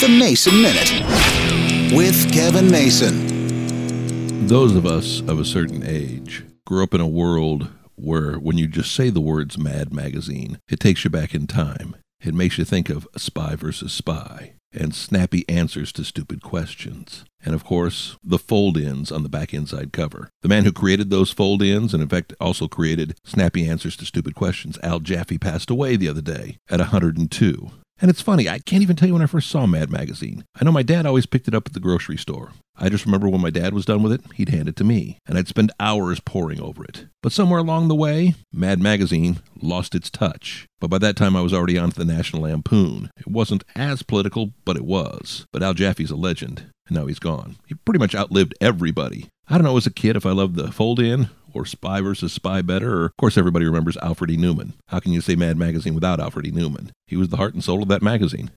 The Mason Minute with Kevin Mason. Those of us of a certain age grew up in a world where when you just say the words Mad Magazine, it takes you back in time. It makes you think of spy versus spy and snappy answers to stupid questions. And of course, the fold ins on the back inside cover. The man who created those fold ins, and in fact also created snappy answers to stupid questions, Al Jaffee, passed away the other day at 102. And it's funny, I can't even tell you when I first saw Mad Magazine. I know my dad always picked it up at the grocery store. I just remember when my dad was done with it, he'd hand it to me, and I'd spend hours poring over it. But somewhere along the way, Mad Magazine lost its touch. But by that time, I was already onto the National Lampoon. It wasn't as political, but it was. But Al Jaffee's a legend, and now he's gone. He pretty much outlived everybody. I don't know as a kid if I loved the fold in or Spy versus Spy better, or of course everybody remembers Alfred E. Neuman. How can you say Mad Magazine without Alfred E. Neuman? He was the heart and soul of that magazine.